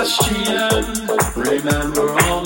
question. Remember all.